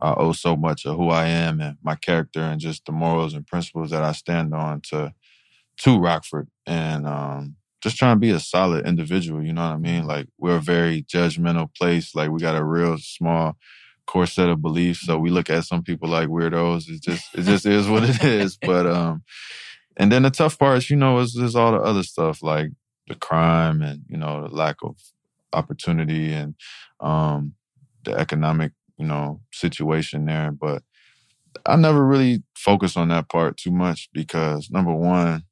I owe so much of who I am and my character and just the morals and principles that I stand on to to Rockford and um, just trying to be a solid individual. You know what I mean? Like we're a very judgmental place. Like we got a real small core set of beliefs. So we look at some people like weirdos. It just it just is what it is. But um, and then the tough parts, you know, is is all the other stuff like the crime and you know the lack of opportunity and um the economic you know, situation there. But I never really focused on that part too much because number one,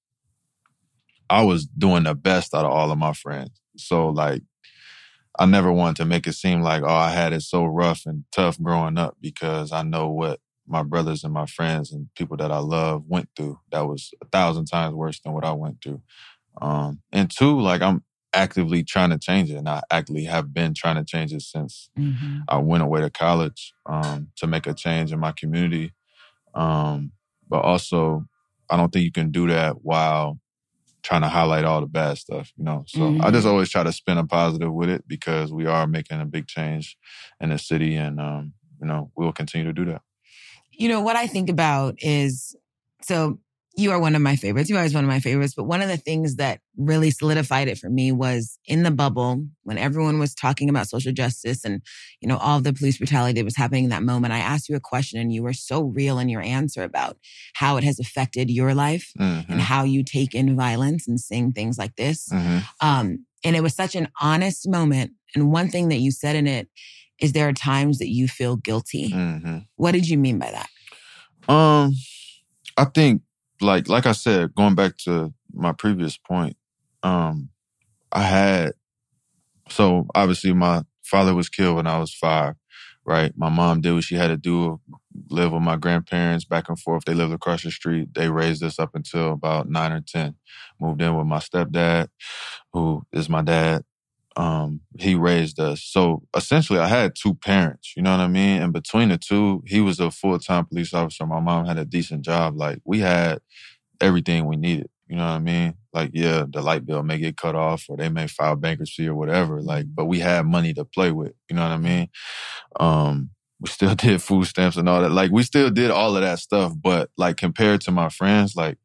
I was doing the best out of all of my friends. So like I never wanted to make it seem like, oh, I had it so rough and tough growing up because I know what my brothers and my friends and people that I love went through. That was a thousand times worse than what I went through. Um, and two, like I'm actively trying to change it, and I actually have been trying to change it since mm-hmm. I went away to college um, to make a change in my community. Um, but also, I don't think you can do that while trying to highlight all the bad stuff, you know. So mm-hmm. I just mm-hmm. always try to spin a positive with it because we are making a big change in the city, and um, you know, we'll continue to do that. You know what I think about is so you are one of my favorites. You are always one of my favorites. But one of the things that really solidified it for me was in the bubble when everyone was talking about social justice and, you know, all the police brutality that was happening in that moment. I asked you a question and you were so real in your answer about how it has affected your life mm-hmm. and how you take in violence and seeing things like this. Mm-hmm. Um, and it was such an honest moment. And one thing that you said in it is there are times that you feel guilty. Mm-hmm. What did you mean by that? Um, I think like like I said, going back to my previous point, um, I had so obviously my father was killed when I was five, right? My mom did what she had to do, live with my grandparents back and forth. They lived across the street. They raised us up until about nine or ten. Moved in with my stepdad, who is my dad um, he raised us. So essentially, I had two parents, you know what I mean? And between the two, he was a full time police officer. My mom had a decent job. Like, we had everything we needed, you know what I mean? Like, yeah, the light bill may get cut off or they may file bankruptcy or whatever. Like, but we had money to play with, you know what I mean? Um, we still did food stamps and all that. Like, we still did all of that stuff. But, like, compared to my friends, like,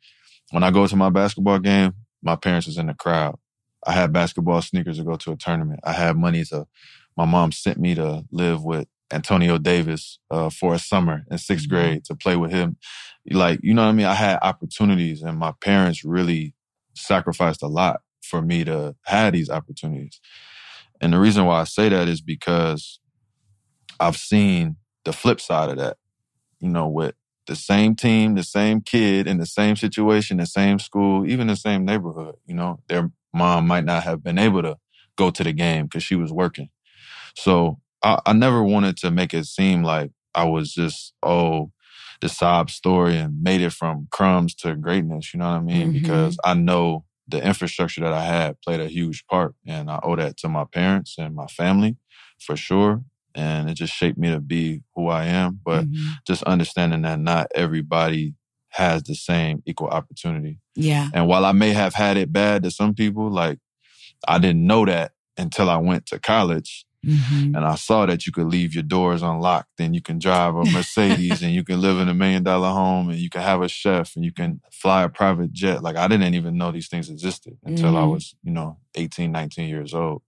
when I go to my basketball game, my parents was in the crowd I had basketball sneakers to go to a tournament. I had money to, my mom sent me to live with Antonio Davis uh, for a summer in 6th mm-hmm. grade to play with him. Like, you know what I mean? I had opportunities and my parents really sacrificed a lot for me to have these opportunities. And the reason why I say that is because I've seen the flip side of that, you know, with the same team, the same kid in the same situation, the same school, even the same neighborhood. You know, their mom might not have been able to go to the game because she was working. So I, I never wanted to make it seem like I was just, oh, the sob story and made it from crumbs to greatness. You know what I mean? Mhm. Because I know the infrastructure that I had played a huge part. And I owe that to my parents and my family for sure. And it just shaped me to be who I am. But Mhm. just understanding that not everybody has the same equal opportunity. yeah. And while I may have had it bad to some people, like I didn't know that until I went to college Mhm. and I saw that you could leave your doors unlocked and you can drive a Mercedes and you can live in a million dollar home and you can have a chef and you can fly a private jet. Like I didn't even know these things existed until I Mhm. was, you know, 18, 19 years old.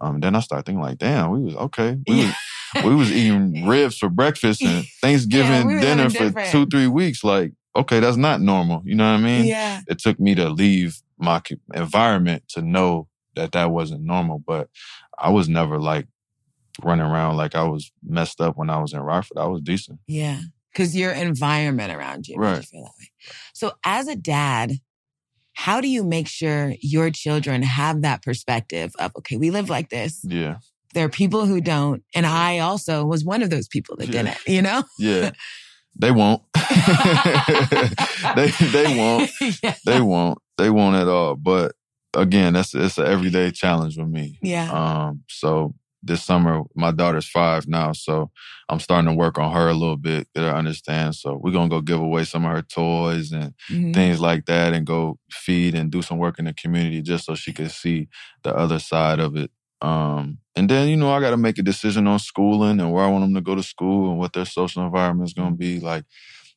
Um, then I started thinking like, damn, we was okay. We Yeah. was we was eating ribs for breakfast and Thanksgiving we dinner for different. two, three weeks. Like, okay, that's not normal. You know what I mean? yeah. It took me to leave my environment to know that that wasn't normal. But I was never like running around like I was messed up when I was in Rockford. I was decent. Yeah. Because your environment around you made you Right. feel that way. So as a dad, how do you make sure your children have that perspective of, okay, we live like this. Yeah. There are people who don't. And I also was one of those people that Yeah. didn't, you know? Yeah. they won't. they they won't. yeah. They won't. They won't at all. But again, that's it's an everyday challenge with me. Yeah. Um, so this summer, my daughter's five now, so I'm starting to work on her a little bit, get her understand. So we're gonna go give away some of her toys and Mhm. things like that, and go feed and do some work in the community just so she can see the other side of it. Um, and then you know I got to make a decision on schooling and where I want them to go to school and what their social environment is gonna be. Like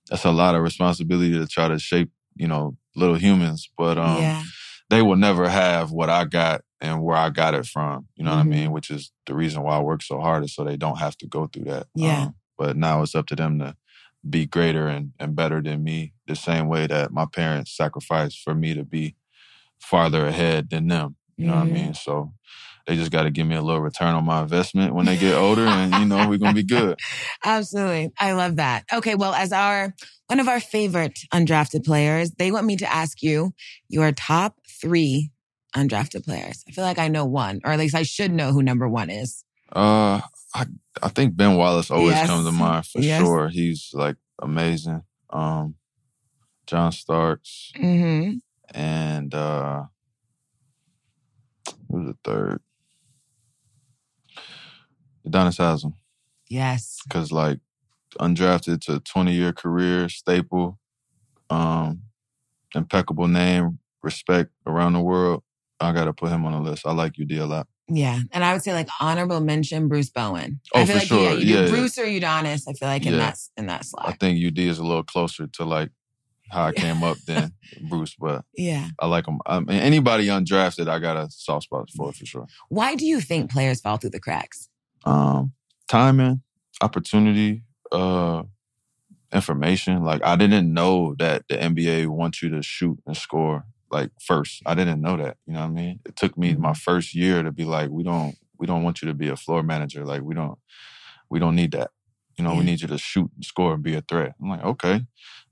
that's a lot of responsibility to try to shape you know little humans, but um, yeah. they will never have what I got and where I got it from. You know what I Mhm. mean? Which is the reason why I work so hard is so they don't have to go through that. Yeah. Um, but now it's up to them to be greater and, and better than me, the same way that my parents sacrificed for me to be farther ahead than them. You know Mhm. what I mean? So they just got to give me a little return on my investment when they get older, and you know we're gonna be good. Absolutely. I love that. Okay. Well, as our, one of our favorite undrafted players, they want me to ask you your top three undrafted players. I feel like I know one, or at least I should know who number one is. Uh, I I think Ben Wallace always Yes. comes to mind for Yes. sure. He's like amazing. Um, John Starks Mm-hmm. and uh, who's the third? Udonis Haslem, Yes. because like undrafted to twenty year career staple, um, impeccable name, respect around the world. I gotta put him on the list. I like UD a lot. Yeah. And I would say like honorable mention Bruce Bowen. Oh, I feel for like sure. yeah, you Yeah, do yeah. Bruce or Udonis, I feel like in Yeah. that in that slot. I think UD is a little closer to like how I came up than Bruce, but Yeah. I like him. I mean, anybody undrafted, I got a soft spot for for sure. Why do you think players fall through the cracks? Um, timing, opportunity, uh, information. Like I didn't know that the NBA wants you to shoot and score like first. I didn't know that. You know what I mean? It took me my first year to be like, we don't, we don't want you to be a floor manager. Like we don't, we don't need that. You know, we need you to shoot and score and be a threat. I'm like, okay.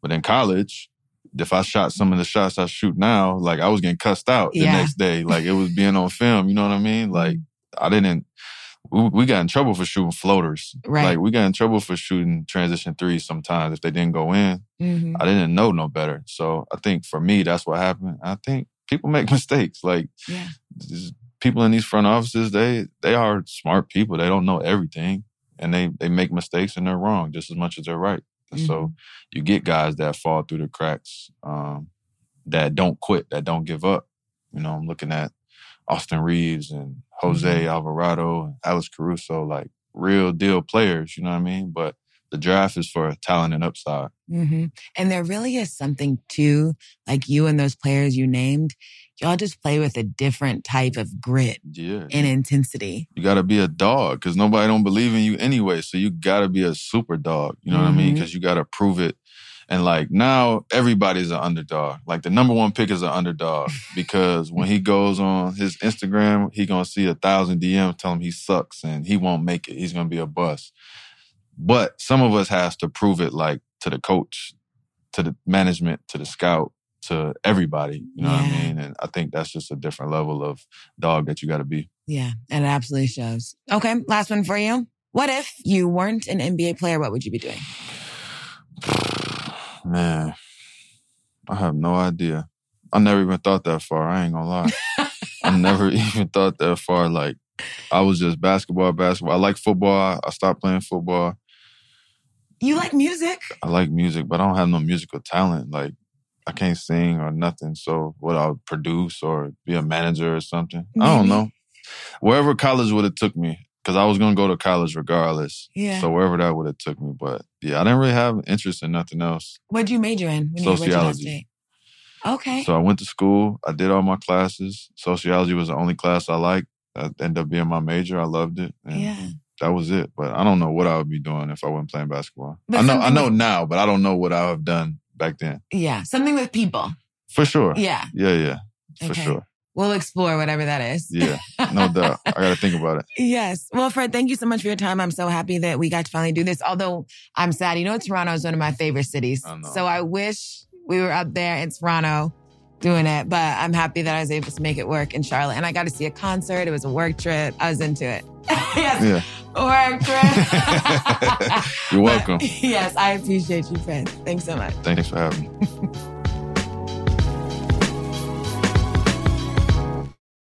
But in college, if I shot some of the shots I shoot now, like I was getting cussed out the Yeah. next day. Like it was being on film. You know what I mean? Like I didn't. We, we got in trouble for shooting floaters. Right. Like we got in trouble for shooting transition threes sometimes if they didn't go in. Mm-hmm. I didn't know no better. So I think for me, that's what happened. I think people make mistakes. Like Yeah. people in these front offices, they they are smart people. They don't know everything, and they they make mistakes and they're wrong just as much as they're right. And So you get guys that fall through the cracks, um, that don't quit, that don't give up. You know, I'm looking at Austin Reaves and Jose Alvarado and Alex Caruso, like real deal players. You know what I mean? But the draft is for talent and upside. hmm And there really is something too, like you and those players you named, y'all just play with a different type of grit Yeah, and intensity. you got to be a dog because nobody don't believe in you anyway. So you got to be a super dog. You know what I mean? Because you got to prove it. And like now, everybody's an underdog. Like the number one pick is an underdog because when he goes on his Instagram, he gonna see a thousand DMs tell him he sucks and he won't make it. He's gonna be a bust. But some of us has to prove it like to the coach, to the management, to the scout, to everybody. You know yeah. what I mean? And I think that's just a different level of dog that you got to be. Yeah, and it absolutely shows. Okay, last one for you. What if you weren't an NBA player? What would you be doing? Man, I have no idea. I never even thought that far. I ain't gonna lie. I never even thought that far. Like, I was just basketball, basketball. I like football. I stopped playing football. You like music? I like music, but I don't have no musical talent. Like, I can't sing or nothing. So, what I'll produce or be a manager or something? Maybe. I don't know. Wherever college would have took me, because I was gonna go to college regardless. Yeah. So wherever that would have took me, but yeah, I didn't really have interest in nothing else. What'd you major in? Sociology. Okay. So I went to school. I did all my classes. Sociology was the only class I liked. That ended up being my major. I loved it. yeah. That was it. But I don't know what I would be doing if I wasn't playing basketball. But I know I know with, now, but I don't know what I would have done back then. Yeah. Something with people. For sure. Yeah. Yeah, yeah. For okay. sure. We'll explore whatever that is. Yeah, no doubt. I got to think about it. Yes. Well, Fred, thank you so much for your time. I'm so happy that we got to finally do this. Although I'm sad, you know, Toronto is one of my favorite cities. I so I wish we were up there in Toronto doing it, but I'm happy that I was able to make it work in Charlotte. And I got to see a concert. It was a work trip. I was into it. yes. Work trip. You're welcome. But, yes, I appreciate you, Fred. Thanks so much. Thanks for having me.